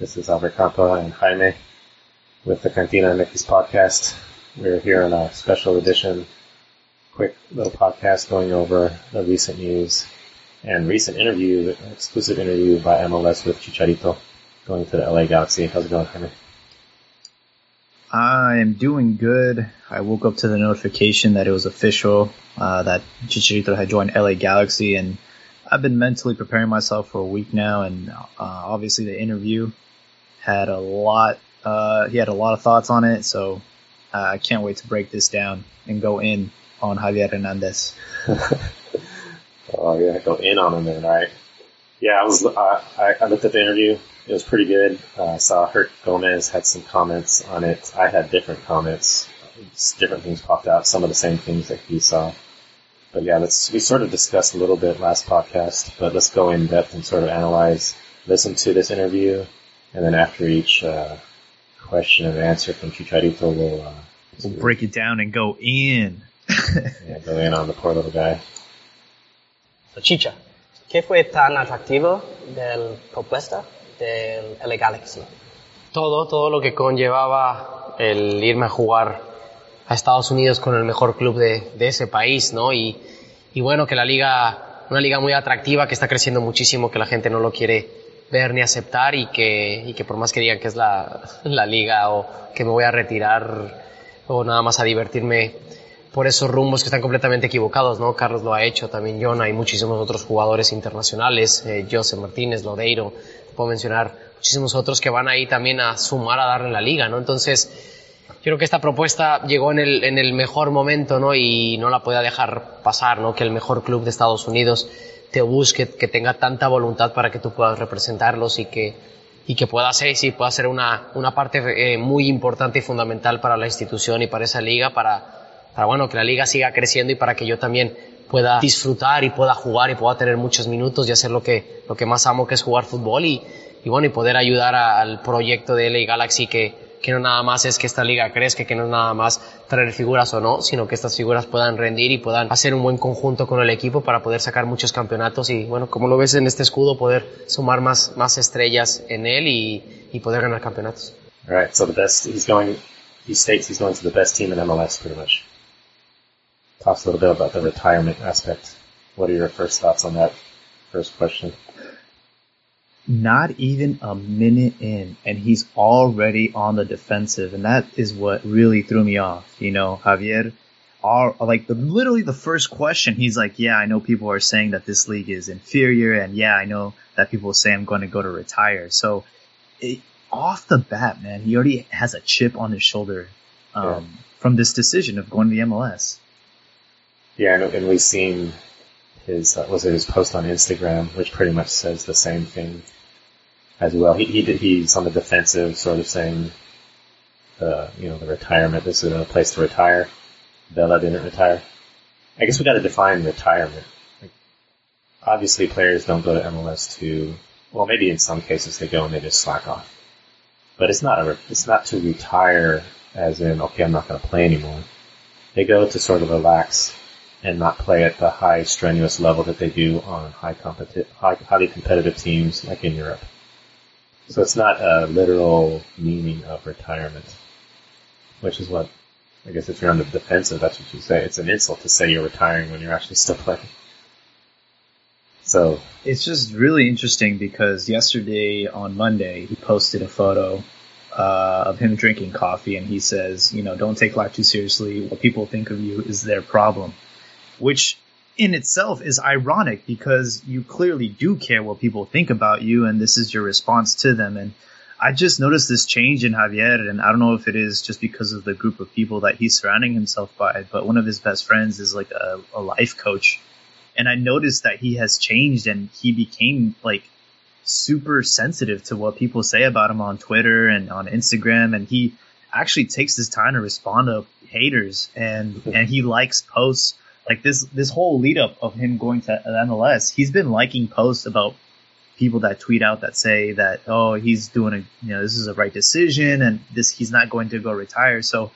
This is Albert Campa and Jaime with the CantinaMX podcast. We're here on a special edition, quick little podcast going over the recent news and recent interview, exclusive interview by MLS with Chicharito going to the LA Galaxy. How's it going, Jaime? I am doing good. I woke up to the notification that it was official, uh, that Chicharito had joined LA Galaxy, and I've been mentally preparing myself for a week now, and uh, obviously the interview had a lot. Uh, he had a lot of thoughts on it, so uh, I can't wait to break this down and go in on Javier Hernandez. oh yeah, go in on him then, right? Yeah, I was. I, I looked at the interview. It was pretty good. Uh, I saw Herc Gomez had some comments on it. I had different comments. Different things popped out. Some of the same things that he saw. But yeah, let's, we sort of discussed a little bit last podcast, but let's go in depth and sort of analyze, listen to this interview, and then after each, uh, question and answer from Chicharito, we'll, uh, we'll break it down and go in. yeah, go in on the poor little guy. So, Chicha, ¿qué fue tan atractivo del propuesta del LA Galaxy? Todo, todo lo que conllevaba el irme a jugar a Estados Unidos con el mejor club de, de ese país, ¿no? Y, y, bueno, que la liga, una liga muy atractiva, que está creciendo muchísimo, que la gente no lo quiere ver ni aceptar y que, y que por más que digan que es la, la liga o que me voy a retirar o nada más a divertirme por esos rumbos que están completamente equivocados, ¿no? Carlos lo ha hecho, también John, hay muchísimos otros jugadores internacionales, eh, Martínez, Lodeiro, puedo mencionar muchísimos otros que van ahí también a sumar a darle la liga, ¿no? Entonces, creo que esta propuesta llegó en el, en el mejor momento, ¿no? Y no la podía dejar pasar, ¿no? Que el mejor club de Estados Unidos te busque, que tenga tanta voluntad para que tú puedas representarlos y que, y que pueda ser, sí, pueda ser una, una parte eh, muy importante y fundamental para la institución y para esa liga, para, para, bueno, que la liga siga creciendo y para que yo también pueda disfrutar y pueda jugar y pueda tener muchos minutos y hacer lo que, lo que más amo, que es jugar fútbol y, y bueno, y poder ayudar al proyecto de LA Galaxy que, que no nada más es que esta liga crezca, que no es nada más traer figuras o no, sino que estas figuras puedan rendir y puedan hacer un buen conjunto con el equipo para poder sacar muchos campeonatos y bueno, como lo ves en este escudo, poder sumar más, más estrellas en él y, y poder ganar campeonatos. All right, so the best, he's going, he states he's going to the best team in MLS pretty much. Talks a little bit about the retirement aspect. What are your first thoughts on that first question? Not even a minute in and he's already on the defensive and that is what really threw me off you know javier? Are like the literally the first question he's like yeah i know people are saying that this league is inferior and yeah i know that people say i'm going to go to retire. So it, off the bat man he already has a chip on his shoulder um, yeah. from this decision of going to the mls yeah and we've seen his uh, was his post on instagram which pretty much says the same thing as well. He, he he's on the defensive, sort of saying, uh, you know, the retirement. This is a place to retire. Vela didn't retire. I guess we got to define retirement. Like, obviously, players don't go to MLS to. Well, maybe in some cases they go and they just slack off. But it's not a. It's not to retire as in okay, I'm not going to play anymore. They go to sort of relax and not play at the high strenuous level that they do on high high, highly competitive teams like in Europe. So it's not a literal meaning of retirement, which is what I guess if you're on the defensive, that's what you say. It's an insult to say you're retiring when you're actually still playing. So it's just really interesting because yesterday on Monday he posted a photo uh, of him drinking coffee, and he says, you know, don't take life too seriously. What people think of you is their problem, which in itself is ironic because you clearly do care what people think about you and this is your response to them. And I just noticed this change in Javier and I don't know if it is just because of the group of people that he's surrounding himself by but one of his best friends is like a, a life coach. And I noticed that he has changed and he became like super sensitive to what people say about him on Twitter and on Instagram. And he actually takes his time to respond to haters and and he likes posts like this this whole lead up of him going to MLS, he's been liking posts about people that tweet out that say that oh he's doing a you know this is a right decision and this he's not going to go retire. So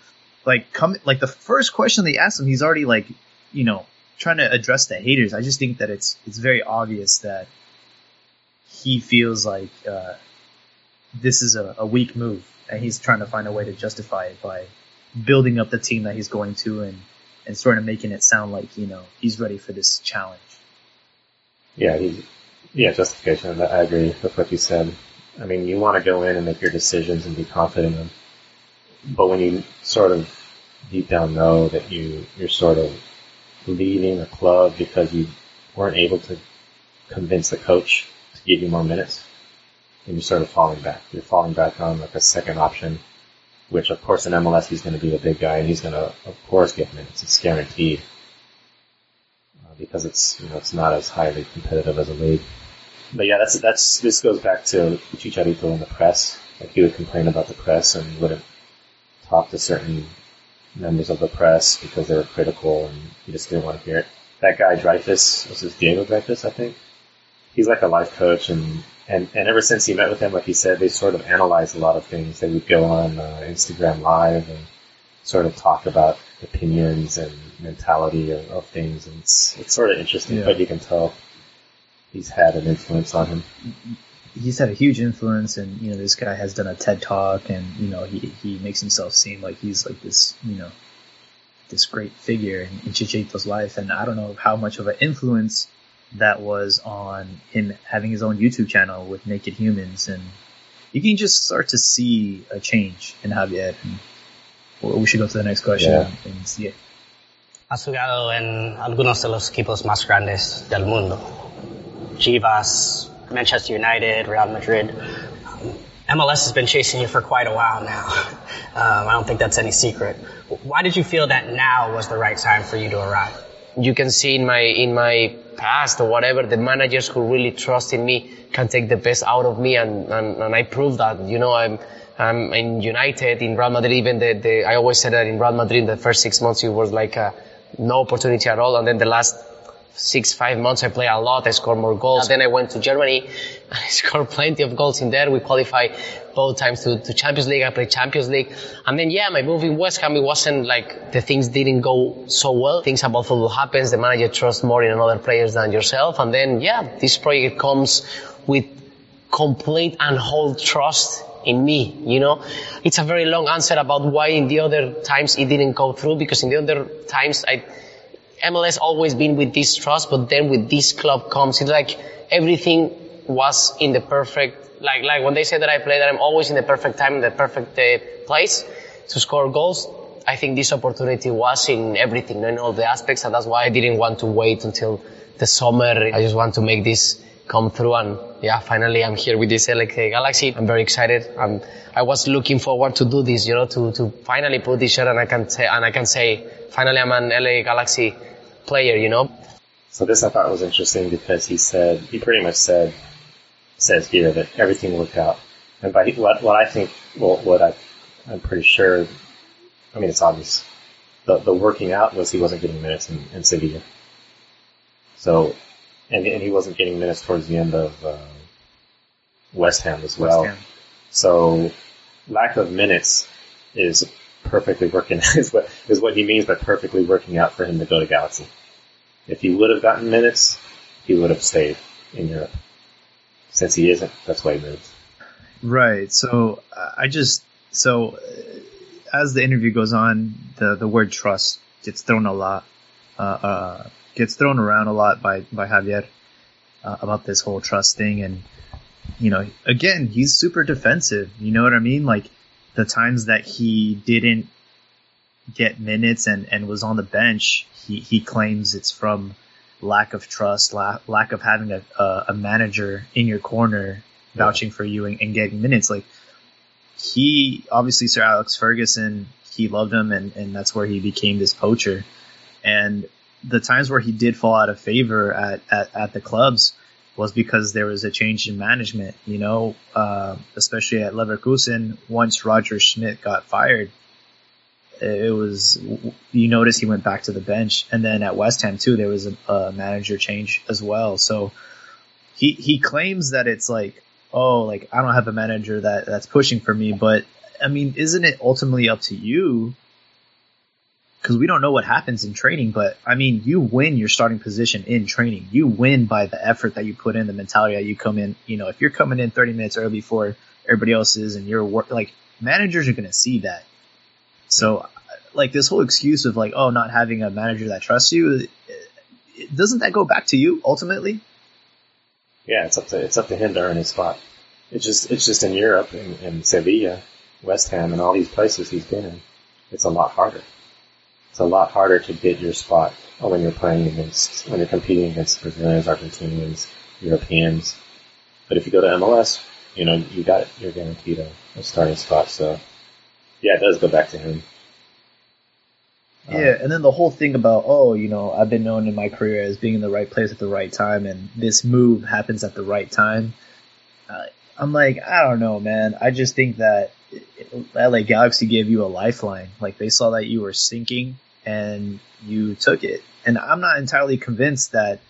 like come like the first question they asked him, he's already like you know trying to address the haters. I just think that it's it's very obvious that he feels like uh, this is a, a weak move, and he's trying to find a way to justify it by building up the team that he's going to and and sort of making it sound like you know he's ready for this challenge. Yeah, he, yeah, justification. I agree with what you said. I mean, you want to go in and make your decisions and be confident in them, but when you sort of deep down know that you you're sort of leaving a club because you weren't able to convince the coach to give you more minutes, and you're sort of falling back. You're falling back on like a second option, which of course in MLS he's going to be the big guy and he's going to of course get minutes. It's guaranteed uh, because it's you know it's not as highly competitive as a league. But yeah, that's that's this goes back to Chicharito in the press. Like he would complain about the press and wouldn't talk to certain members of the press because they were critical and he just didn't want to hear it. That guy Dreyfus, was his Diego Dreyfus, I think. He's like a life coach and, and, and ever since he met with him, like he said, they sort of analyzed a lot of things. They would go on uh, Instagram live and sort of talk about opinions and mentality of, of things. And it's, it's sort of interesting, Yeah. but you can tell he's had an influence on him. he's had a huge influence and you know this guy has done a TED talk and you know he he makes himself seem like he's like this you know this great figure in, in Chicharito's life and I don't know how much of an influence that was on him having his own YouTube channel with Naked Humans and you can just start to see a change in Javier and we should go to the next question Yeah. and see it. Has jugado en algunos de los equipos más grandes del mundo. Chivas, Manchester United, Real Madrid. Um, MLS has been chasing you for quite a while now. Um, I don't think that's any secret. Why did you feel that now was the right time for you to arrive? you can see in my in my past or whatever the managers who really trust in me can take the best out of me and, and, and I prove that you know I'm I'm in United in Real Madrid even the, the I always said that in Real Madrid the first six months it was like a, no opportunity at all and then the last six five months I play a lot I score more goals. Then I went to Germany and I scored plenty of goals in there. We qualify both times to, to Champions League. I played Champions League. And then yeah my move in West Ham it wasn't like the things didn't go so well. Things about football happens the manager trusts more in other players than yourself. And then yeah this project comes with complete and whole trust in me, you know. It's a very long answer about why in the other times it didn't go through because in the other times I, MLS always been with this trust, but then with this club comes, it's like everything was in the perfect, like, like when they say that I play that I'm always in the perfect time, in the perfect uh, place to score goals. I think this opportunity was in everything, in all the aspects, and that's why I didn't want to wait until the summer. I just want to make this come through, and yeah, finally I'm here with this LA Galaxy. I'm very excited. I'm, I was looking forward to do this, you know, to, to finally put this shirt, and I can say, and I can say, finally I'm an LA Galaxy player, you know. So this I thought was interesting because he said, he pretty much said, says here that everything worked out. And by what, what I think, well, what I, I'm pretty sure, I mean, it's obvious. The, the working out was he wasn't getting minutes in, in Sevilla. So, and, and he wasn't getting minutes towards the end of, uh, West Ham as well. West Ham. So, lack of minutes is perfectly working, is what, is what he means by perfectly working out for him to go to Galaxy. If he would have gotten minutes, he would have stayed in Europe. Since he isn't, that's why he moved. Right. So I just so uh, as the interview goes on, the the word trust gets thrown a lot, uh, uh, gets thrown around a lot by by Javier uh, about this whole trust thing, and you know, again, he's super defensive. You know what I mean? Like the times that he didn't get minutes and and was on the bench, he he claims it's from lack of trust, la- lack of having a, a a manager in your corner vouching for you and, and getting minutes. Like he obviously Sir Alex Ferguson, he loved him and, and that's where he became this poacher. And the times where he did fall out of favor at, at, at the clubs was because there was a change in management, you know, uh, especially at Leverkusen, once Roger Schmidt got fired, it was, you notice he went back to the bench. And then at West Ham too, there was a, a manager change as well. So he, he claims that it's like, oh, like I don't have a manager that that's pushing for me, but I mean, isn't it ultimately up to you? Because we don't know what happens in training, but I mean, you win your starting position in training. You win by the effort that you put in, the mentality that you come in. You know, if you're coming in 30 minutes early for everybody else is and your work. Like managers are going to see that. So, like this whole excuse of like, oh, not having a manager that trusts you, doesn't that go back to you ultimately? Yeah, it's up to it's up to him to earn his spot. It's just it's just in Europe in, in Sevilla, West Ham, and all these places he's been in. It's a lot harder. It's a lot harder to get your spot when you're playing against when you're competing against Brazilians, Argentinians, Europeans. But if you go to MLS, you know you got. You're guaranteed a, a starting spot. So yeah, it does go back to him. Yeah, and then the whole thing about oh, you know, I've been known in my career as being in the right place at the right time, and this move happens at the right time. Uh, I'm like, I don't know, man. I just think that LA Galaxy gave you a lifeline. Like they saw that you were sinking and you took it. And I'm not entirely convinced that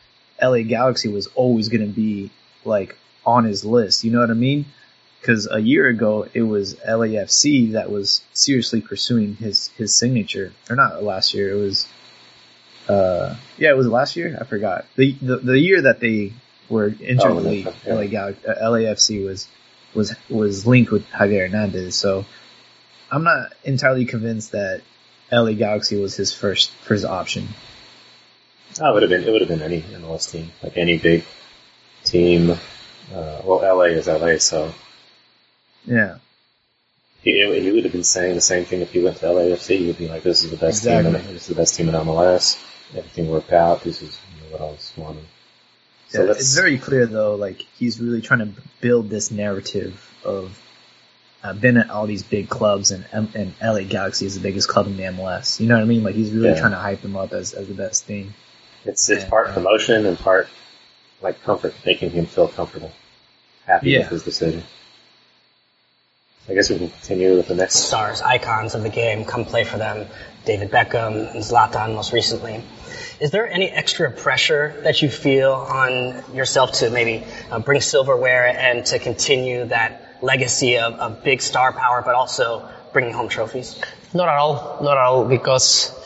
LA Galaxy was always going to be like on his list. You know what I mean? because a year ago it was LAFC that was seriously pursuing his his signature, or not last year. It was, uh, yeah, it was last year. I forgot the the, the year that they were entered oh, the league. Yeah. LA Gal- LAFC was was was linked with Javier Hernandez. So I'm not entirely convinced that LA Galaxy was his first first option. Oh, it would have been it would have been any MLS team, like any big team. Uh, well, LA is LA, so yeah. He, he would have been saying the same thing if he went to LAFC. He would be like, "This is the best exactly. team. In, this is the best team in MLS. Everything worked out. This is you know, what I was wanting." So yeah, it's very clear though. Like he's really trying to build this narrative of I've been at all these big clubs, and and LA Galaxy is the biggest club in the MLS. You know what I mean? Like he's really yeah. trying to hype them up as as the best thing. It's it's and, part uh, promotion and part like comfort, making him feel comfortable, happy yeah. with his decision. I guess we can continue with the next stars, icons of the game, come play for them. David Beckham and Zlatan most recently. Is there any extra pressure that you feel on yourself to maybe uh, bring silverware and to continue that legacy of, of big star power, but also bringing home trophies? Not at all. Not at all, because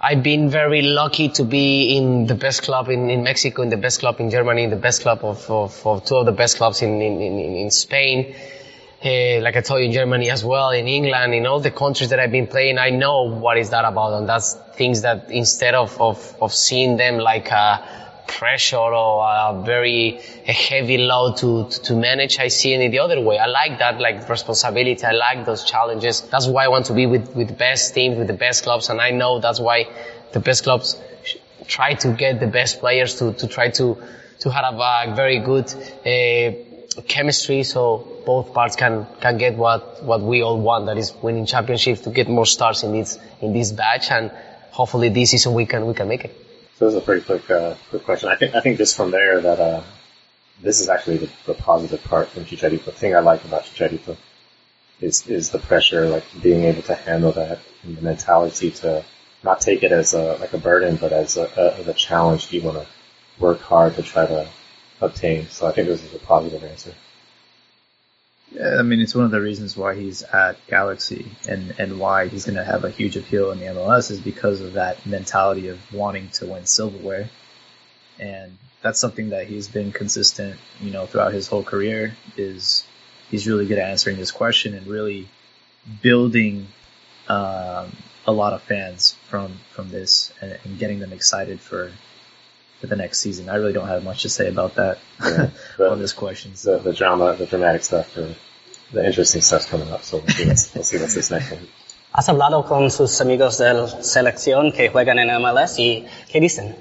I've been very lucky to be in the best club in, in Mexico, in the best club in Germany, in the best club of, of, of two of the best clubs in, in, in, in Spain uh, like I told you in Germany as well, in England, in all the countries that I've been playing, I know what is that about. And that's things that instead of, of, of seeing them like a pressure or a very a heavy load to, to, to manage, I see it the other way. I like that, like responsibility. I like those challenges. That's why I want to be with, with the best teams, with the best clubs. And I know that's why the best clubs try to get the best players to, to try to, to have a very good, uh, chemistry so both parts can can get what what we all want that is winning championships to get more stars in this in this batch and hopefully this season we can we can make it so this is a pretty quick uh, quick question i think i think just from there that uh, this is actually the, the positive part from Chicharito. The thing I like about Chicharito is is the pressure, like being able to handle that, and the mentality to not take it as a like a burden, but as a, a as a challenge. You want to work hard to try to obtain. So I think this is a positive answer. Yeah, I mean, it's one of the reasons why he's at Galaxy and, and why he's going to have a huge appeal in the MLS is because of that mentality of wanting to win silverware. And that's something that he's been consistent, you know, throughout his whole career is he's really good at answering this question and really building, um, a lot of fans from, from this and, and getting them excited for, for the next season. I really don't have much to say about that yeah, the, on this question. The, the drama, the dramatic stuff, or the interesting stuff's coming up. So we'll see what's, we'll see what's this next one. ¿Has hablado con sus amigos de selección que juegan en MLS y qué dicen?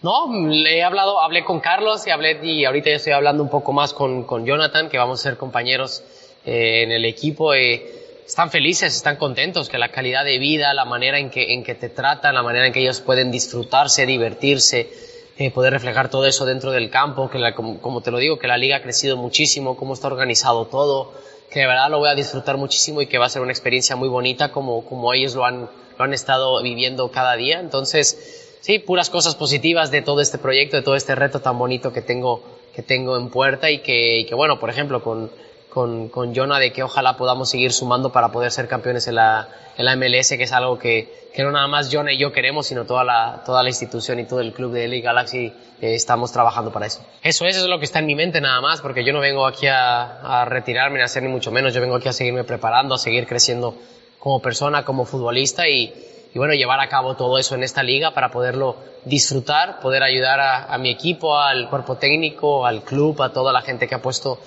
No, le he hablado, hablé con Carlos y hablé y ahorita ya estoy hablando un poco más con, con Jonathan, que vamos a ser compañeros eh, en el equipo. Eh, están felices, están contentos, que la calidad de vida, la manera en que, en que te tratan, la manera en que ellos pueden disfrutarse, divertirse, eh, poder reflejar todo eso dentro del campo, que la, como, te lo digo, que la liga ha crecido muchísimo, cómo está organizado todo, que de verdad lo voy a disfrutar muchísimo y que va a ser una experiencia muy bonita como, como ellos lo han, lo han estado viviendo cada día. Entonces, sí, puras cosas positivas de todo este proyecto, de todo este reto tan bonito que tengo, que tengo en puerta y que, y que bueno, por ejemplo, con, con, con Jonah de que ojalá podamos seguir sumando para poder ser campeones en la, en la MLS, que es algo que, que no nada más Jonah y yo queremos, sino toda la, toda la institución y todo el club de LA Galaxy eh, estamos trabajando para eso. Eso, eso es lo que está en mi mente nada más, porque yo no vengo aquí a, a retirarme ni a hacer ni mucho menos, yo vengo aquí a seguirme preparando, a seguir creciendo como persona, como futbolista y, y bueno, llevar a cabo todo eso en esta liga para poderlo disfrutar, poder ayudar a mi equipo, al cuerpo técnico, al club, a toda la gente que ha puesto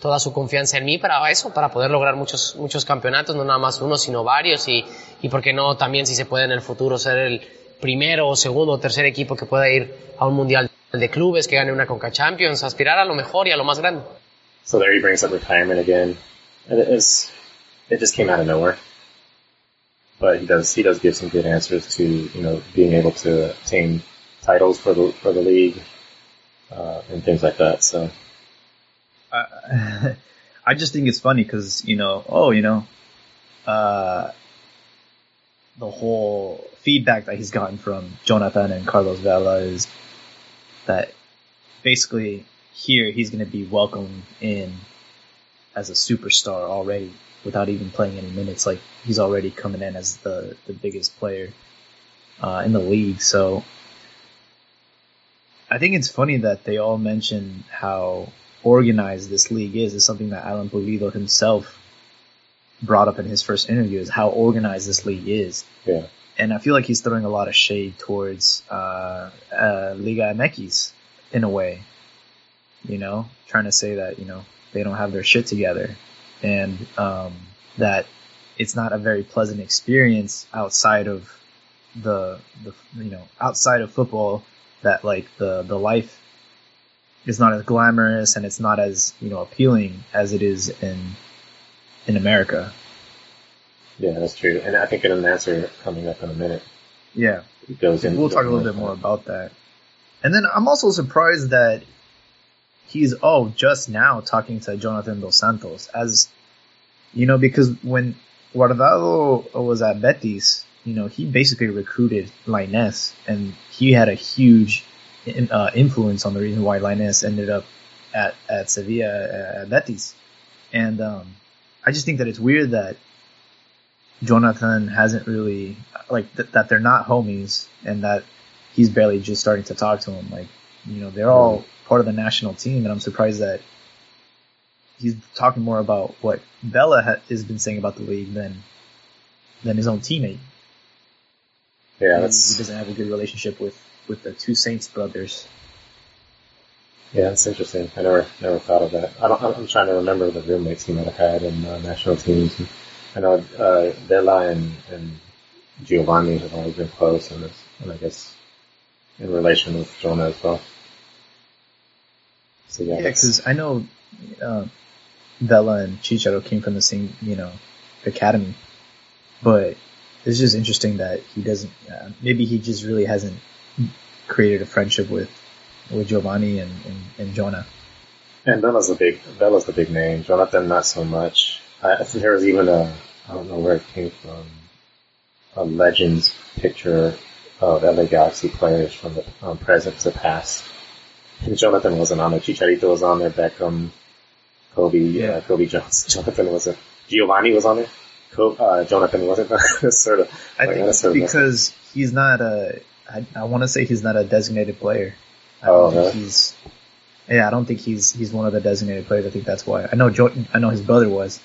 toda su confianza en mí para eso, para poder lograr muchos, muchos campeonatos, no nada más uno, sino varios, y, y por qué no también si se puede en el futuro ser el primero o segundo o tercer equipo que pueda ir a un mundial de clubes, que gane una Conca Champions, aspirar a lo mejor y a lo más grande. So there he brings up retirement again. It is, it just came out of nowhere. But he does, he does give some good answers to, you know, being able to obtain titles for the, for the league, uh, and things like that. So, uh, I just think it's funny because you know, oh, you know, uh, the whole feedback that he's gotten from Jonathan and Carlos Vela is that basically here he's going to be welcomed in as a superstar already without even playing any minutes. Like he's already coming in as the the biggest player uh, in the league. So I think it's funny that they all mention how organized this league is. Is something that Alan Pulido himself brought up in his first interview. Is how organized this league is. yeah. And I feel like he's throwing a lot of shade towards uh, uh, Liga MX in a way. You know, trying to say that you know they don't have their shit together, and um, that it's not a very pleasant experience outside of the the you know outside of football. That like the the life is not as glamorous and it's not as you know appealing as it is in in America. Yeah, that's true. And I think an answer coming up in a minute, Yeah. it goes in. we'll talk a little bit more about that. And then I'm also surprised that he's oh just now talking to Jonathan dos Santos as you know because when Guardado was at Betis, you know he basically recruited Lainez and he had a huge in, uh, influence on the reason why Lainez ended up at at Sevilla uh, at Betis. And um, I just think that it's weird that Jonathan hasn't really like th- that they're not homies and that he's barely just starting to talk to him. Like, you know, they're all part of the national team, and I'm surprised that he's talking more about what Vela ha- has been saying about the league than than his own teammate. Yeah, he, he doesn't have a good relationship with with the dos Santos brothers. yeah, that's interesting. I never never thought of that. I don't, I'm trying to remember the roommates he might have had in uh, national teams. I know uh, Vela and, and Giovanni have always been close, and, and I guess in relation with Jonah as well. So yeah, Yeah, because I know uh, Vela and Chicharo came from the same, you know, academy, but it's just interesting that he doesn't. Uh, maybe he just really hasn't created a friendship with with Giovanni and and, and Jonah. And Vela's the big Vela's the big name. Jonathan not so much. I, I think there was even a I don't know where it came from a Legends picture of LA Galaxy players from the um, present to past. And Jonathan wasn't on there. Chicharito was on there. Beckham, Cobi, Yeah. uh, Cobi Jones. Jonathan wasn't. Giovanni was on there. Co- uh, Jonathan wasn't. Sort of. I like, think that's because he's not a. I, I want to say he's not a designated player. I Oh, don't think really? he's. Yeah, I don't think he's he's one of the designated players. I think that's why. I know jo- I know his brother was,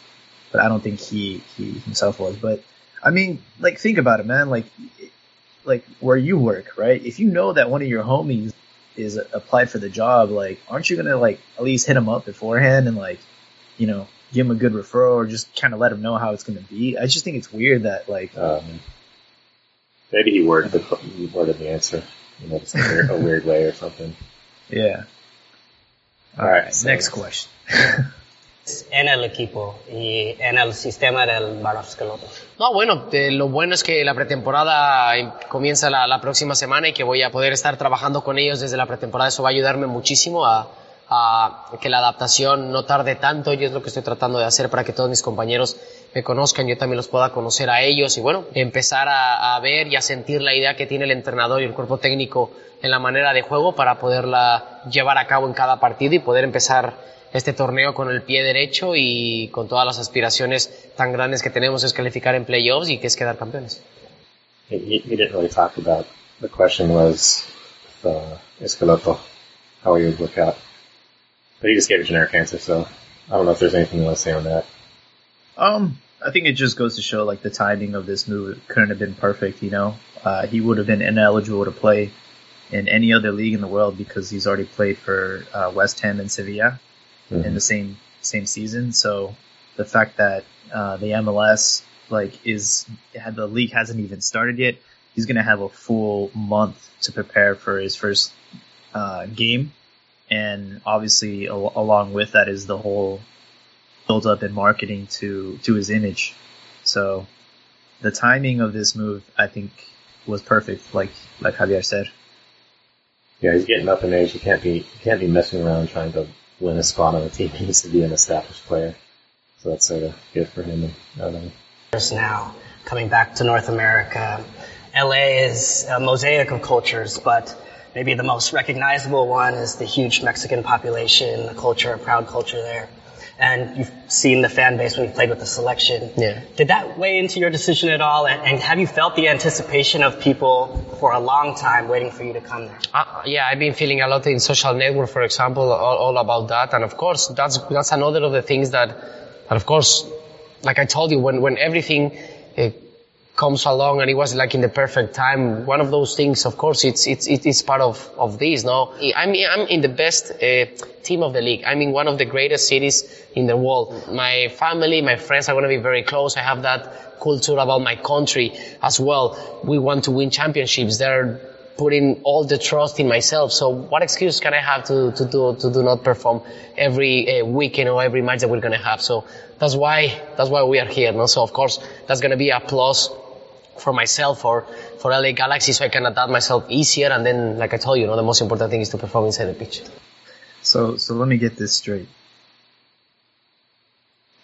but I don't think he he himself was. But I mean, like think about it, man. Like like where you work, right? If you know that one of your homies is applied for the job, like aren't you gonna like at least hit him up beforehand and like you know give him a good referral or just kind of let him know how it's gonna be? I just think it's weird that like Um, maybe he worded the he worded the answer, you know, a weird, a weird way or something. Yeah. All Alright, right. so- next question. en el equipo y en el sistema del Barcelona. No, bueno, lo bueno es que la pretemporada em- comienza la, la próxima semana y que voy a poder estar trabajando con ellos desde la pretemporada. Eso va a ayudarme muchísimo a, a que la adaptación no tarde tanto y es lo que estoy tratando de hacer para que todos mis compañeros me conozcan, yo también los pueda conocer a ellos y bueno, empezar a, a ver y a sentir la idea que tiene el entrenador y el cuerpo técnico en la manera de juego para poderla llevar a cabo en cada partido y poder empezar este torneo con el pie derecho y con todas las aspiraciones tan grandes que tenemos es calificar en playoffs y que es quedar campeones. He, he didn't really talk about. The question was the Escaloto, how would look at. But he just gave a generic answer, so I don't know if there's anything you want to say on that. Um, I think it just goes to show like the timing of this move couldn't have been perfect. You know, uh, he would have been ineligible to play in any other league in the world because he's already played for uh, West Ham and Sevilla Mhm. in the same same season. So the fact that uh, the MLS like is the league hasn't even started yet, he's gonna have a full month to prepare for his first uh, game, and obviously al- along with that is the whole build up and marketing to to his image. So the timing of this move, I think, was perfect. Like like Javier said. Yeah, he's getting up in age. He can't be he can't be messing around trying to win a spot on the team. He needs to be an established player. So that's sort of good for him. And, I don't know. years now, coming back to North America. LA is a mosaic of cultures, but maybe the most recognizable one is the huge Mexican population, the culture, a proud culture there. And you've seen the fan base when you played with the selection. Yeah. Did that weigh into your decision at all? And, and have you felt the anticipation of people for a long time waiting for you to come there? Uh, yeah, I've been feeling a lot in social network, for example, all, all about that. And of course, that's, that's another of the things that, that of course, like I told you, when, when everything uh, comes along and it was like in the perfect time, one of those things, of course, it's, it's, it's part of, of this, no? I'm, I'm in the best uh, team of the league. I'm in one of the greatest cities in the world. My family, my friends are going to be very close. I have that culture about my country as well. We want to win championships. They're putting all the trust in myself. So what excuse can I have to, to do, to do not perform every uh, weekend or every match that we're going to have? So that's why, that's why we are here. No? So of course, that's going to be a plus for myself or for LA Galaxy so I can adapt myself easier. And then, like I told you, you know, the most important thing is to perform inside the pitch. So so let me get this straight.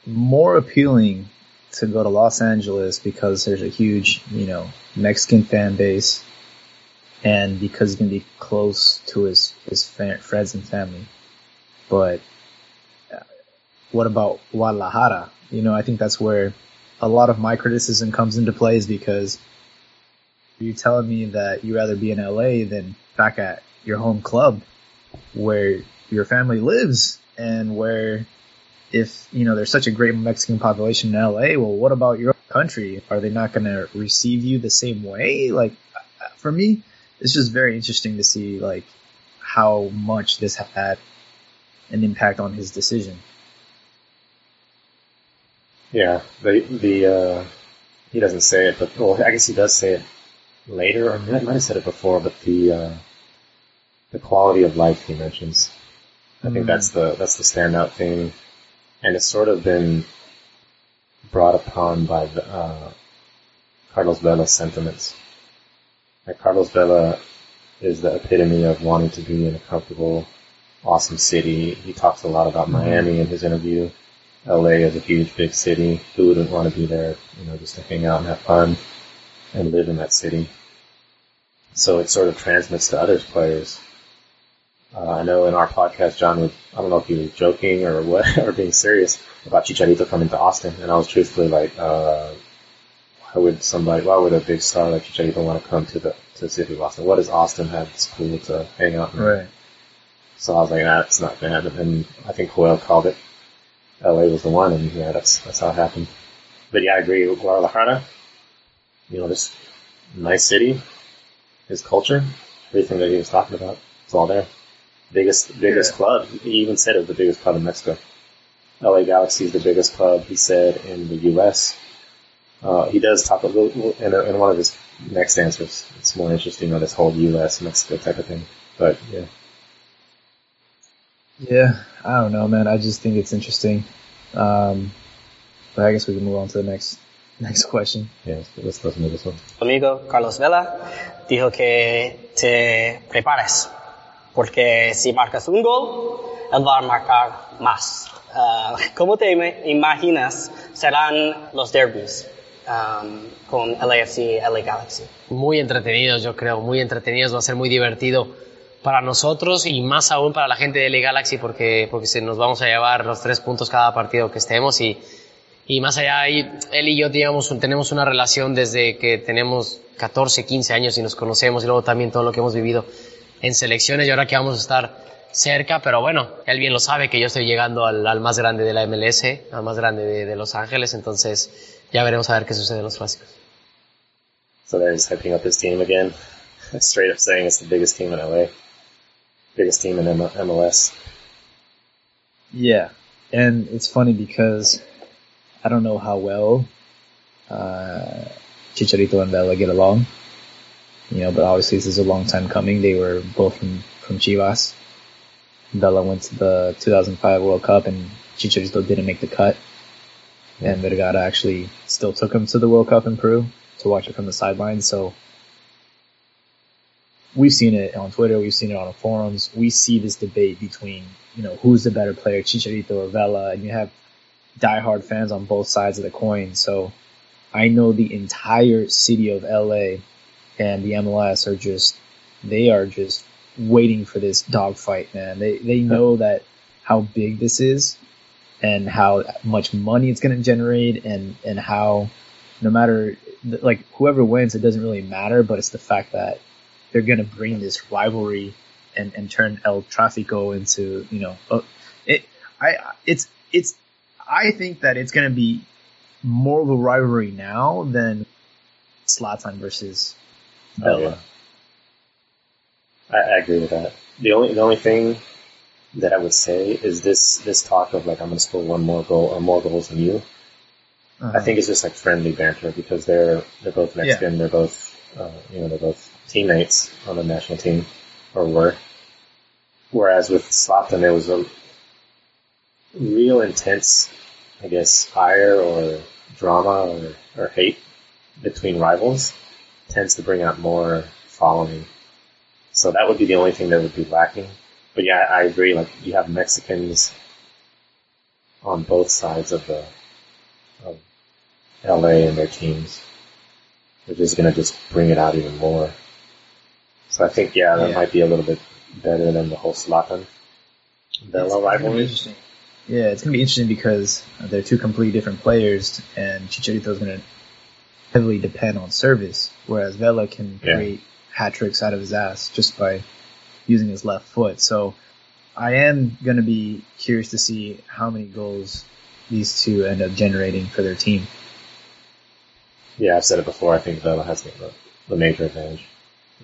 More appealing to go to Los Angeles because there's a huge, you know, Mexican fan base, and because he's gonna be close to his his fa- friends and family. But uh, what about Guadalajara? You know, I think that's where a lot of my criticism comes into play is because you're telling me that you'd rather be in LA than back at your home club where your family lives and where if you know there's such a great Mexican population in LA, well, what about your country? Are they not going to receive you the same way? Like for me, it's just very interesting to see like how much this had an impact on his decision. Yeah, the the uh, he doesn't say it, but well, I guess he does say it later, or I might have said it before. But the uh, the quality of life he mentions, I think Mm. that's the that's the standout thing, and it's sort of been brought upon by the, uh, Carlos Vela's sentiments. Like Carlos Vela is the epitome of wanting to be in a comfortable, awesome city. He talks a lot about Miami in his interview. LA is a huge, big city. Who wouldn't want to be there, you know, just to hang out and have fun and live in that city? So it sort of transmits to other players. Uh, I know in our podcast, John would, I don't know if he was joking or what, or being serious about Chicharito coming to Austin. And I was truthfully like, uh, why would somebody, why would a big star like Chicharito want to come to the, to the city of Austin? What does Austin have that's cool to hang out in? Right. So I was like, nah, it's not bad. And I think Joel called it. LA was the one, and yeah, that's that's how it happened. But yeah, I agree. Guadalajara, you know, this nice city, his culture, everything that he was talking about, it's all there. Biggest biggest Yeah. club. He even said it was the biggest club in Mexico. LA Galaxy is the biggest club. He said in the U.S. Uh, he does talk a little in, a, in one of his next answers. It's more interesting on this whole U.S. Mexico type of thing. But yeah. Yeah, I don't know, man. I just think it's interesting. Um, but I guess we can move on to the next next question. Yeah, let's listen to this one. amigo Carlos Vela dijo que te prepares porque si marcas un gol, él va a marcar más. Uh, ¿Cómo te imaginas serán los derbis um, con LAFC y LA Galaxy? Muy entretenidos, yo creo, muy entretenidos, va a ser muy divertido para nosotros y más aún para la gente de LA Galaxy porque, porque se nos vamos a llevar los tres puntos cada partido que estemos y, y más allá ahí, él y yo digamos, tenemos una relación desde que tenemos 14, 15 años y nos conocemos y luego también todo lo que hemos vivido en selecciones y ahora que vamos a estar cerca, pero bueno, él bien lo sabe que yo estoy llegando al, más grande de la MLS, al más grande de, Los Ángeles, entonces ya veremos a ver qué sucede en los clásicos. So there's hyping up his team again, straight up saying it's the biggest team in LA, biggest team in MLS. Yeah, and it's funny because I don't know how well uh, Chicharito and Vela get along. You know, but obviously this is a long time coming. They were both from, from Chivas. Vela went to the 2005 World Cup and Chicharito didn't make the cut. And Vergara actually still took him to the World Cup in Peru to watch it from the sidelines. So we've seen it on Twitter. We've seen it on the forums. We see this debate between, you know, who's the better player, Chicharito or Vela. And you have diehard fans on both sides of the coin. So I know the entire city of LA and the MLS are just, they are just waiting for this dogfight, man. They, they know that how big this is and how much money it's going to generate and, and how no matter, like whoever wins, it doesn't really matter, but it's the fact that they're going to bring this rivalry and, and turn El Trafico into, you know, uh, it, I, it's, it's, I think that it's going to be more of a rivalry now than Zlatan versus Vela. Oh, yeah. I, I, agree with that. The only the only thing that I would say is this this talk of like I'm going to score one more goal or more goals than you. Uh-huh. I think it's just like friendly banter because they're they're both Mexican. Yeah. They're both uh, you know they're both teammates on the national team or were. Whereas with Zlatan, it was a real intense, I guess, fire or drama or, or hate between rivals tends to bring out more following so that would be the only thing that would be lacking. But yeah, I agree. Like you have Mexicans on both sides of the of LA and their teams, which is going to just bring it out even more. So I think yeah, that yeah. might be a little bit better than the whole Zlatan Vela rivalry. Interesting. Yeah, it's going to be interesting because they're two completely different players, and Chicharito is going to heavily depend on service, whereas Vela can yeah. create hat tricks out of his ass just by using his left foot. So I am going to be curious to see how many goals these two end up generating for their team. Yeah, I've said it before. I think Vela has the, the major advantage.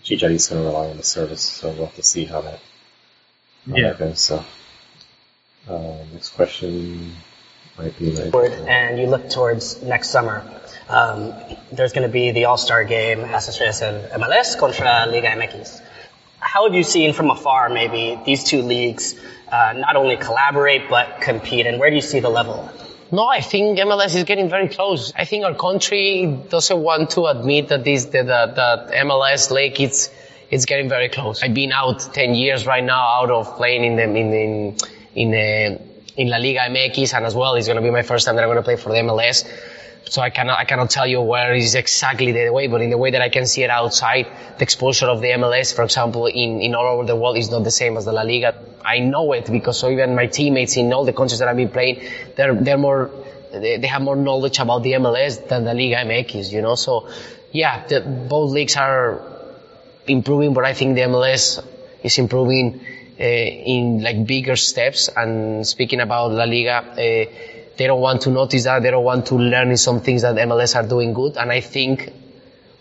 Chicharito's going to rely on the service, so we'll have to see how that, how yeah. that goes. So, uh, next question might be like, and you look towards next summer. Um, there's going to be the All-Star game, SSS and MLS contra Liga MX. How have you seen from afar maybe these two leagues uh, not only collaborate but compete, and where do you see the level? No, I think MLS is getting very close. I think our country doesn't want to admit that this that, that MLS league it's it's getting very close. I've been out 10 years right now out of playing in the in in in, uh, in La Liga MX, and as well it's going to be my first time that I'm going to play for the MLS so I cannot I cannot tell you where is exactly the way, but in the way that I can see it outside, the exposure of the MLS, for example, in, in all over the world is not the same as the La Liga. I know it because so even my teammates in all the countries that I've been playing, they're they're more they, they have more knowledge about the MLS than the Liga MX, you know. So yeah, the, both leagues are improving, but I think the MLS is improving uh, in like bigger steps. And speaking about La Liga. Uh, they don't want to notice that. They don't want to learn some things that MLS are doing good. And I think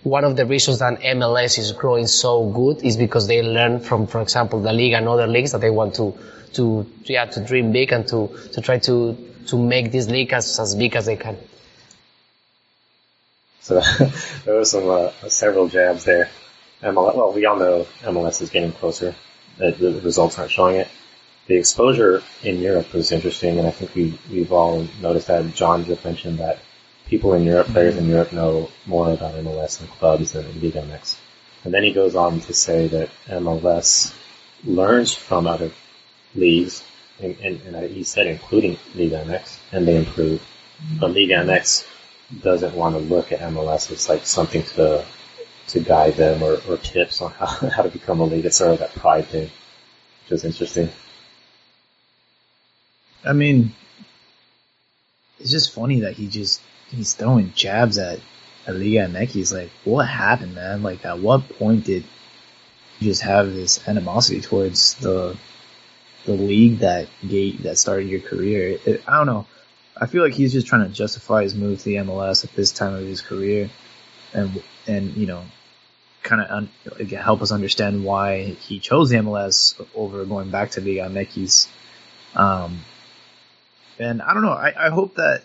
one of the reasons that MLS is growing so good is because they learn from, for example, the league and other leagues that they want to, to, yeah, to dream big and to, to try to, to make this league as, as big as they can. So there were some, uh, several jabs there. MLS, well, we all know MLS is getting closer. The, the results aren't showing it the exposure in Europe was interesting, and I think we we've all noticed that. John just mentioned that people in Europe, players in Europe, know more about MLS and clubs than Liga MX. And then he goes on to say that MLS learns from other leagues, and, and, and he said including Liga MX, and they improve. But Liga MX doesn't want to look at MLS as like something to to guide them or, or tips on how, how to become a league. It's sort of that pride thing, which is interesting. I mean, it's just funny that he just he's throwing jabs at, at Liga MX. He's like, what happened, man? Like, at what point did you just have this animosity towards the the league that gate that started your career? It, I don't know. I feel like he's just trying to justify his move to the MLS at this time of his career, and and you know, kind of un- help us understand why he chose the MLS over going back to Liga MX. Um, and I don't know. I, I hope that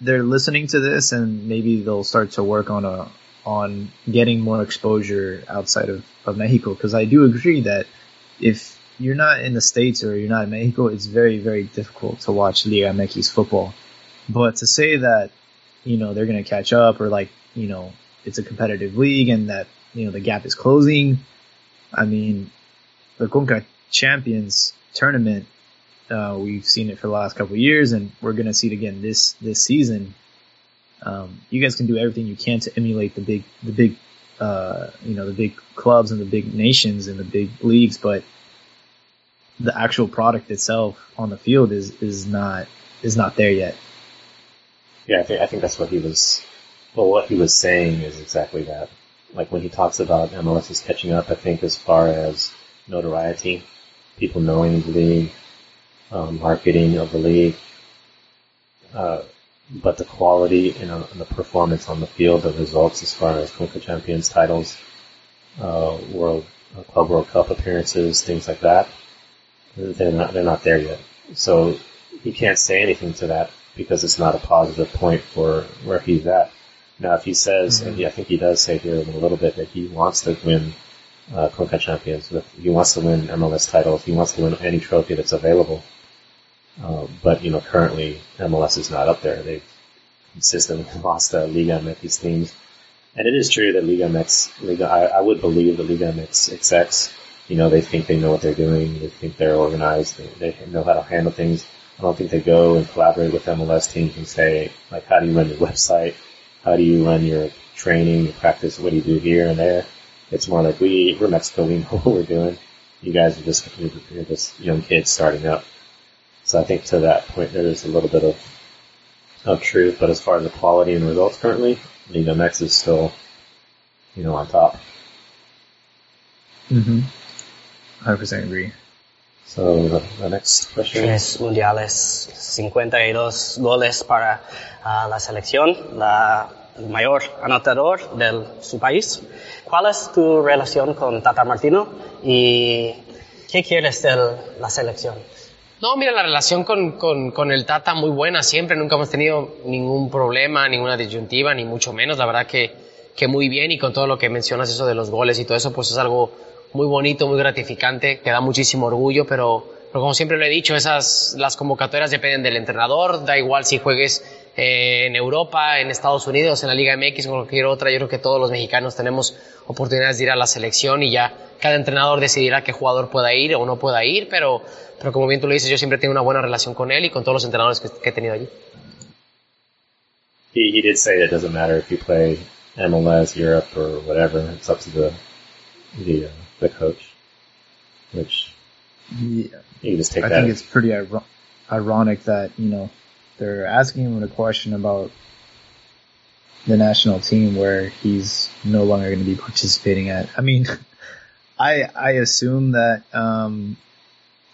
they're listening to this and maybe they'll start to work on a on getting more exposure outside of, of Mexico because I do agree that if you're not in the States or you're not in Mexico, it's very, very difficult to watch Liga MX football. But to say that, you know, they're going to catch up or like, you know, it's a competitive league and that, you know, the gap is closing. I mean, the Conca Champions tournament uh, we've seen it for the last couple years, and we're going to see it again this this season. Um, you guys can do everything you can to emulate the big the big uh, you know the big clubs and the big nations and the big leagues, but the actual product itself on the field is is not is not there yet. Yeah, I think I think that's what he was. Well, what he was saying is exactly that. Like when he talks about MLS is catching up, I think as far as notoriety, people knowing the league, um, marketing of the league, uh, but the quality and, uh, the performance on the field, the results as far as Conca Champions titles, uh, World uh, Club World Cup appearances, things like that, they're not they're not there yet. So he can't say anything to that because it's not a positive point for where he's at. Now, if he says, mm-hmm. and I think he does say here in a little bit that he wants to win uh, Conca Champions, he wants to win MLS titles, he wants to win any trophy that's available. Uh, but you know, currently MLS is not up there. They've consistently lost the Liga MX teams, and it is true that Liga MX, Liga, I, I would believe the Liga MX execs, you know, they think they know what they're doing. They think they're organized. They, they know how to handle things. I don't think they go and collaborate with MLS teams and say, like, how do you run your website? How do you run your training, your practice? What do you do here and there? It's more like we we're Mexico. We know what we're doing. You guys are just you're just young kids starting up. So I think to that point there is a little bit of of truth, but as far as the quality and results currently, Liga MX is still, you know, on top. Mm-hmm. 100% agree. So the, the next question. Tres mundiales, 52 goles para uh, la selección, la mayor anotador de su país. ¿Cuál es tu relación con Tata Martino y qué quieres de la selección? No, mira, la relación con, con, el Tata muy buena siempre, nunca hemos tenido ningún problema, ninguna disyuntiva, ni mucho menos, la verdad que, que muy bien y con todo lo que mencionas, eso de los goles y todo eso, pues es algo muy bonito, muy gratificante, que da muchísimo orgullo, pero, pero como siempre lo he dicho, esas, las convocatorias dependen del entrenador, da igual si juegues eh, en Europa, en Estados Unidos, en la Liga MX o cualquier otra, yo creo que todos los mexicanos tenemos oportunidades de ir a la selección y ya cada entrenador decidirá qué jugador pueda ir o no pueda ir, pero pero como bien tú lo dices, yo siempre tengo una buena relación con él y con todos los entrenadores que, que he tenido allí. He, he did say that it doesn't matter if you play MLS, Europe, or whatever. It's up to the the, uh, the coach. Which yeah, you just take I that. think it's pretty ir- ironic that you know they're asking him a question about the national team where he's no longer going to be participating at. I mean, I I assume that um,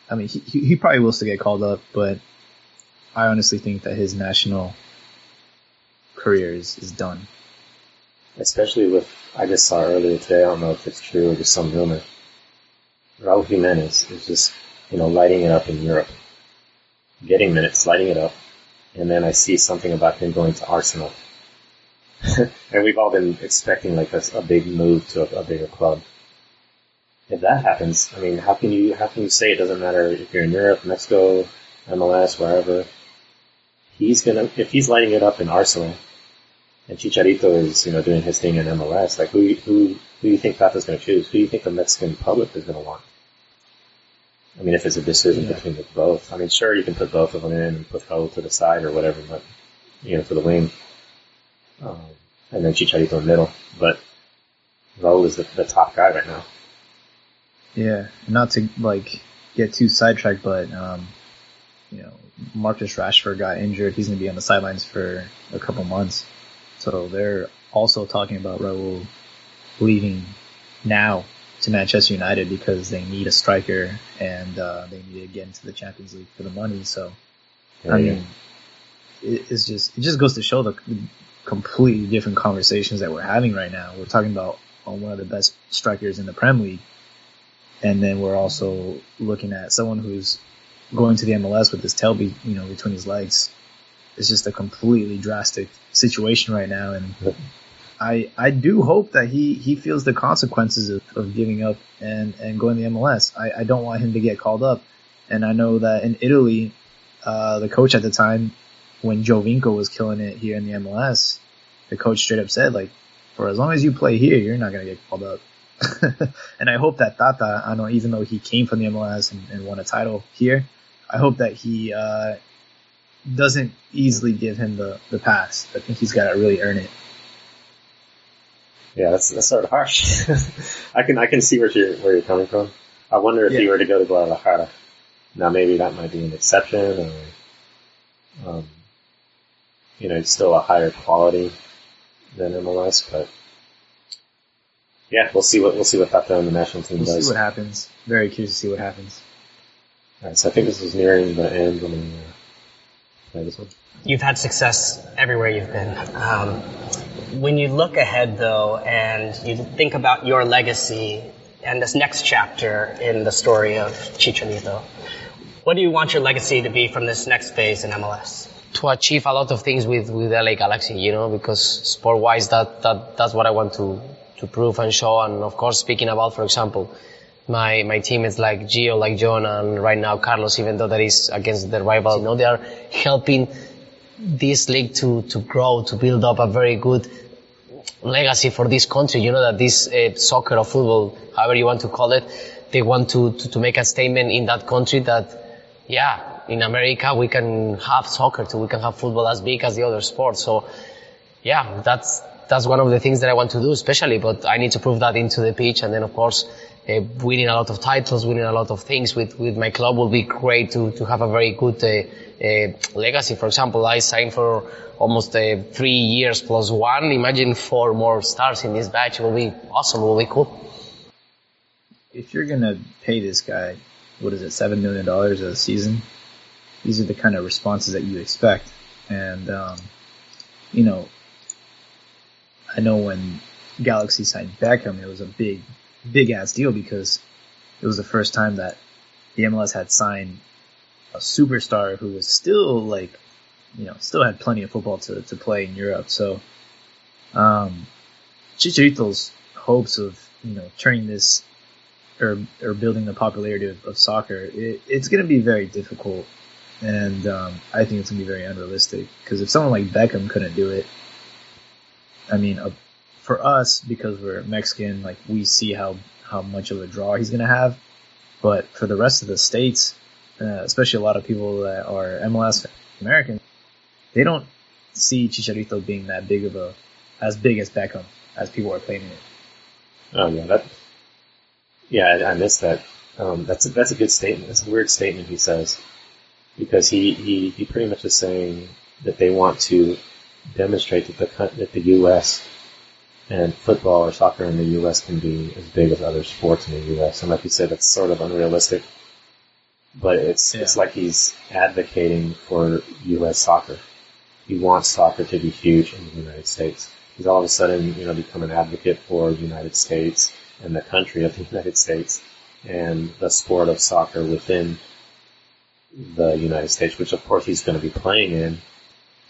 I mean, he, he probably will still get called up, but I honestly think that his national career is, is done. Especially with, I just saw earlier today, I don't know if it's true or just some rumor. Raul Jimenez is just, you know, lighting it up in Europe. Getting minutes, lighting it up. And then I see something about him going to Arsenal. and we've all been expecting like a, a big move to a, a bigger club if that happens, I mean, how can you how can you say it doesn't matter if you're in Europe, Mexico, MLS, wherever? He's gonna if he's lighting it up in Arsenal, and Chicharito is you know doing his thing in MLS. Like who who who do you think Tata's gonna choose? Who do you think the Mexican public is gonna want? I mean, if it's a decision Yeah. between the both, I mean, sure, you can put both of them in and put Raul to the side or whatever, but you know, for the wing, um, and then Chicharito in the middle. But Raul is the, the top guy right now. Yeah, not to like get too sidetracked, but um, you know, Marcus Rashford got injured. He's going to be on the sidelines for a couple months. So they're also talking about Raul leaving now to Manchester United because they need a striker and uh, they need to get into the Champions League for the money. So I Yeah. mean, it, it's just it just goes to show the completely different conversations that we're having right now. We're talking about uh, one of the best strikers in the Prem League, and then we're also looking at someone who's going to the MLS with his tail, be, you know, between his legs. It's just a completely drastic situation right now, and I I do hope that he he feels the consequences of, of giving up and and going to the MLS. I, I don't want him to get called up, and I know that in Italy, uh, the coach at the time when Giovinco was killing it here in the MLS, the coach straight up said like, for as long as you play here, you're not gonna get called up. and I hope that Tata, I know even though he came from the MLS and, and won a title here, I hope that he uh, doesn't easily give him the the pass. I think he's got to really earn it. Yeah, that's, that's sort of harsh. I can I can see where you're where you're coming from. I wonder if he Yeah. were to go to Guadalajara. Now maybe that might be an exception, or um, you know, it's still a higher quality than MLS. But yeah, we'll see what we'll see what Tata and the national team We'll does. see what happens. Very curious to see what happens. All right, so I think this is nearing the end when we uh, play this one. You've had success everywhere you've been. Um, when you look ahead, though, and you think about your legacy and this next chapter in the story of Chicharito, what do you want your legacy to be from this next phase in MLS? to achieve a lot of things with, with LA Galaxy, you know, because sport wise that, that that's what I want to, to prove and show. And of course, speaking about, for example, my, my teammates like Gio, like John, and right now Carlos, even though that is against their rivals, you know, they are helping this league to, to grow, to build up a very good legacy for this country. You know that this uh, soccer or football, however you want to call it, they want to, to, to make a statement in that country that, yeah, in America we can have soccer too, we can have football as big as the other sports. So, yeah, that's that's one of the things that I want to do, especially. But I need to prove that into the pitch, and then of course, uh, winning a lot of titles, winning a lot of things with with my club will be great to to have a very good uh, uh, legacy. For example, I signed for almost uh, three years plus one. Imagine four more stars in this batch. It will be awesome. It will be cool. If you're gonna pay this guy, what is it, seven million dollars a season? These are the kind of responses that you expect, and um, you know, I know when Galaxy signed Beckham, it was a big, big ass deal because it was the first time that the MLS had signed a superstar who was still like, you know, still had plenty of football to, to play in Europe. So, um, Chicharito's hopes of, you know, turning this or, or building the popularity of, of soccer, it, it's going to be very difficult. And, um, I think it's going to be very unrealistic because if someone like Beckham couldn't do it, I mean, uh, for us, because we're Mexican, like we see how, how much of a draw he's going to have. But for the rest of the states, uh, especially a lot of people that are MLS American, they don't see Chicharito being that big of a, as big as Beckham as people are claiming it. Oh yeah, that. Yeah, I, I missed that. Um, that's a, that's a good statement. It's a weird statement he says because he, he, he pretty much is saying that they want to demonstrate that the that the U.S. and football or soccer in the U.S. can be as big as other sports in the U.S. And like you said, that's sort of unrealistic. But it's it's like he's advocating for U.S. soccer. He wants soccer to be huge in the United States. He's all of a sudden, you know, become an advocate for the United States and the country of the United States and the sport of soccer within the United States, which of course he's going to be playing in.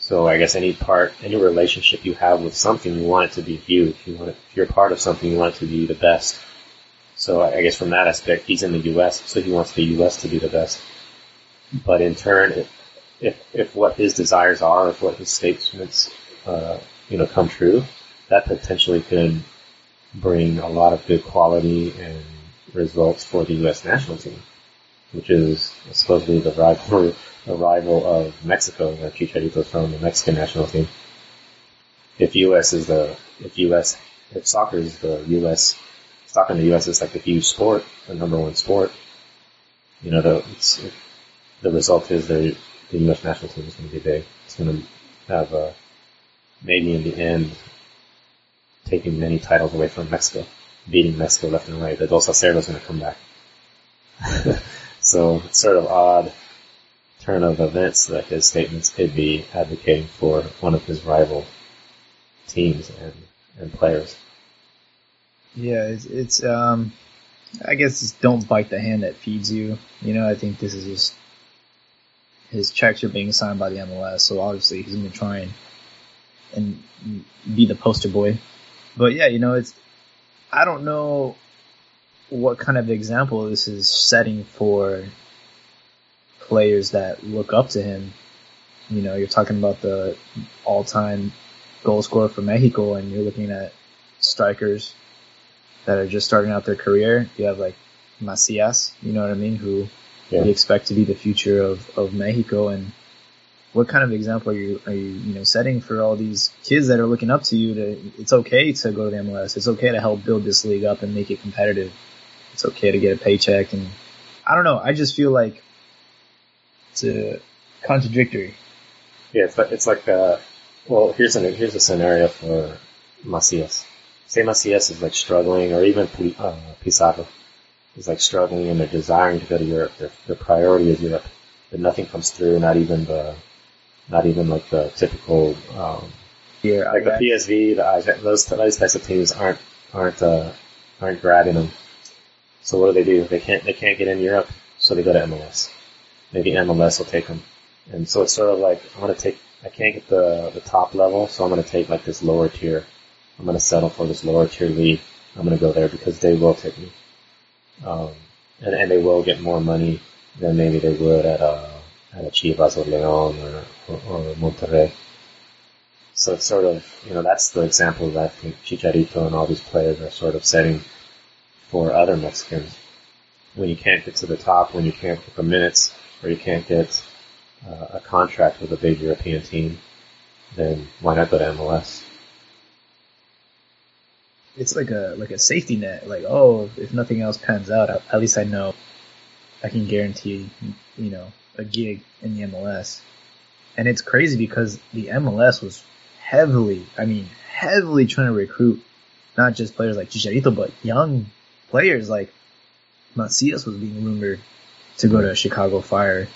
So I guess any part, any relationship you have with something, you want it to be huge. You want it, if you're part of something, you want it to be the best. So I guess from that aspect, he's in the U.S., so he wants the U.S. to be the best. But in turn, if if, if what his desires are, if what his statements, uh, you know, come true, that potentially could bring a lot of good quality and results for the U.S. national team. which is supposedly the rival, the rival of Mexico, where Chicharito's from, the Mexican national team. If U.S. is the, if U.S., if soccer is the U.S., soccer in the U.S. is like a huge sport, the number one sport, you know, the, the result is the, the U.S. national team is going to be big. It's going to have, uh, maybe in the end, taking many titles away from Mexico, beating Mexico left and right. The Dos a Ceros going to come back. so it's sort of odd turn of events that his statements could be advocating for one of his rival teams and, and players. Yeah, it's, it's um, I guess just don't bite the hand that feeds you. You know, I think this is just his checks are being signed by the MLS, so obviously he's going to try and and be the poster boy. But yeah, you know, it's I don't know what kind of example this is setting for players that look up to him. You know, you're talking about the all-time goal scorer for Mexico, and you're looking at strikers that are just starting out their career. You have like Macias, you know what I mean, who yeah. we expect to be the future of, of Mexico. And what kind of example are you, are you, you know, setting for all these kids that are looking up to you to, it's okay to go to the MLS. It's okay to help build this league up and make it competitive. It's okay to get a paycheck. And I don't know. I just feel like it's contradictory. Yeah. It's like, it's like, uh, well, here's a, here's a scenario for Macias. Say Macias is like struggling or even uh, Pizarro is like struggling and they're desiring to go to Europe. Their, their priority is Europe, but nothing comes through. Not even the, not even like the typical, um, yeah, like the PSV, the Ajax, those those types of teams aren't aren't uh, aren't grabbing them. So what do they do? They can't they can't get in Europe, so they go to MLS. Maybe MLS will take them, and so it's sort of like I'm gonna take. I can't get the the top level, so I'm gonna take like this lower tier. I'm gonna settle for this lower tier league. I'm gonna go there because they will take me um, and, and they will get more money than maybe they would at a at a Chivas or León or, or, or Monterrey. So it's sort of you know that's the example that I think Chicharito and all these players are sort of setting for other Mexicans. When you can't get to the top, when you can't get the minutes, or you can't get uh, a contract with a big European team, then why not go to MLS? it's like a like a safety net. Like, oh, if nothing else pans out, at least I know I can guarantee, you know, a gig in the MLS. And it's crazy because the MLS was heavily, I mean, heavily trying to recruit not just players like Chicharito, but young players like Macias was being rumored to go to Chicago Fire,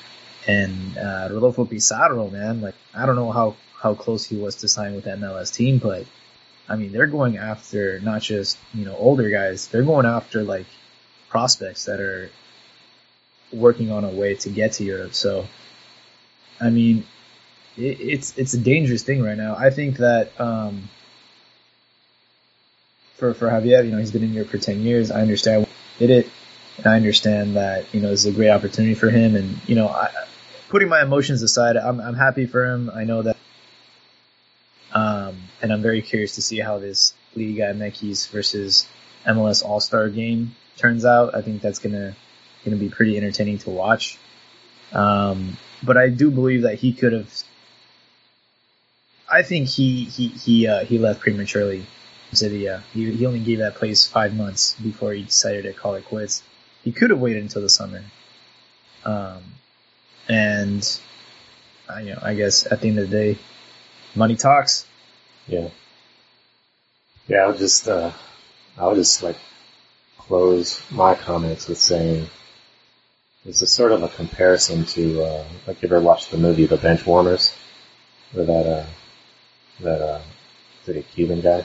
and uh, Rodolfo Pizarro, man, like I don't know how how close he was to sign with that MLS team, but I mean, they're going after not just, you know, older guys, they're going after like prospects that are working on a way to get to Europe. So, I mean, it, it's, it's a dangerous thing right now. I think that, um, for, for Javier, you know, he's been in Europe for 10 years. I understand did it. And I understand that, you know, this is a great opportunity for him. And, you know, I, putting my emotions aside, I'm, I'm happy for him. I know that um, and I'm very curious to see how this Liga MX versus MLS All Star game turns out. I think that's gonna gonna be pretty entertaining to watch. Um, but I do believe that he could have. I think he he he uh, he left prematurely. Sevilla. He he only gave that place five months before he decided to call it quits. He could have waited until the summer. Um, and I, you know, I guess at the end of the day, money talks. Yeah. Yeah, I'll just, uh, I'll just like close my comments with saying this a sort of a comparison to, uh, like you ever watched the movie The Benchwarmers? Where that, uh, that, uh, is it a Cuban guy?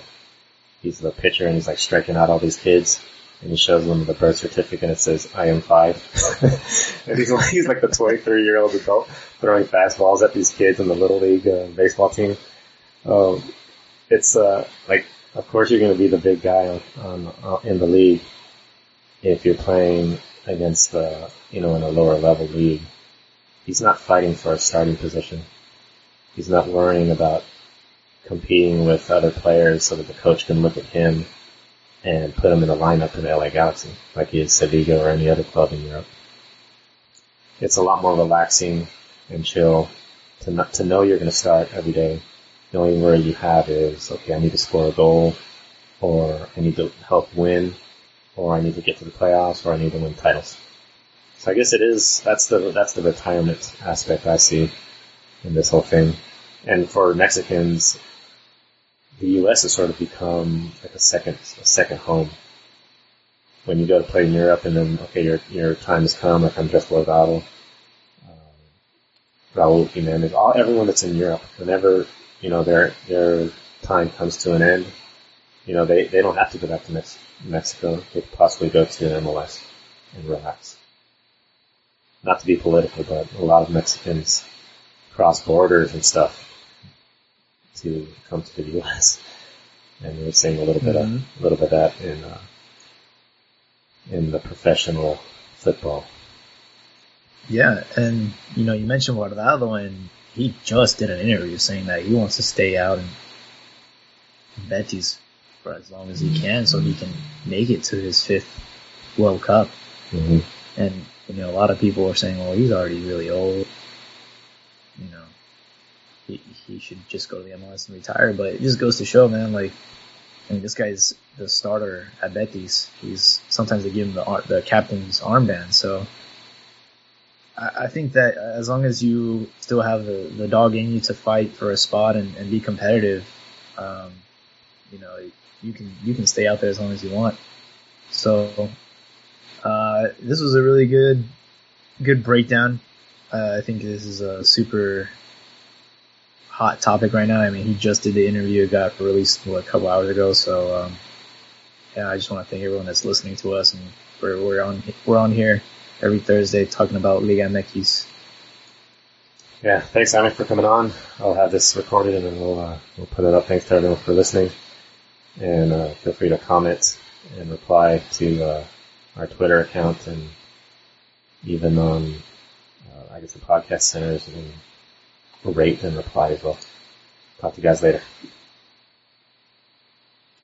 He's the pitcher and he's like striking out all these kids and he shows them the birth certificate and it says, I am five. and he's, he's like the 23 year old adult throwing fastballs at these kids in the little league uh, baseball team. Um, it's uh, like, of course, you're going to be the big guy on, on, uh, in the league if you're playing against the, you know, in a lower level league. He's not fighting for a starting position. He's not worrying about competing with other players so that the coach can look at him and put him in a lineup in the LA Galaxy, like he is Sevilla or any other club in Europe. it's a lot more relaxing and chill to not, to know you're going to start every day. The only worry you have is, okay, I need to score a goal, or I need to help win, or I need to get to the playoffs, or I need to win titles. So I guess it is, that's the, that's the retirement aspect I see in this whole thing. And for Mexicans, the U.S. has sort of become like a second, a second home. When you go to play in Europe and then, okay, your, your time has come, like I'm Andres Guardado, uh, Raul Jimenez, all, everyone that's in Europe, whenever, you know, their, their time comes to an end, you know, they, they don't have to go back to Mex- Mexico. They could possibly go to MLS and relax. Not to be political, but a lot of Mexicans cross borders and stuff to come to the U.S. And we are seeing a little bit Mhm. of a little bit of that in uh, in the professional football. Yeah, and you know, you mentioned Guardado, and he just did an interview saying that he wants to stay out in Betis for as long as he can, so he can make it to his fifth World Cup. Mm-hmm. And you know, a lot of people are saying, "Well, he's already really old. You know, he he should just go to the MLS and retire." But it just goes to show, man. Like, I mean, this guy's the starter at Betis. He's sometimes they give him the the captain's armband. So I, I think that as long as you still have the the dog in you to fight for a spot and, and be competitive, um, you know, you can you can stay out there as long as you want. So uh, this was a really good, good breakdown. Uh, I think this is a super hot topic right now. I mean, he just did the interview, got released what, a couple hours ago. So, um, yeah, I just want to thank everyone that's listening to us, and we're we're on we're on here every Thursday talking about Liga MX. Yeah, thanks, Alex, for coming on. I'll have this recorded and then we'll uh, we'll put it up. Thanks to everyone for listening, and uh, feel free to comment and reply to uh, our Twitter account and even on uh, I guess the podcast centers and rate and reply as well. Talk to you guys later.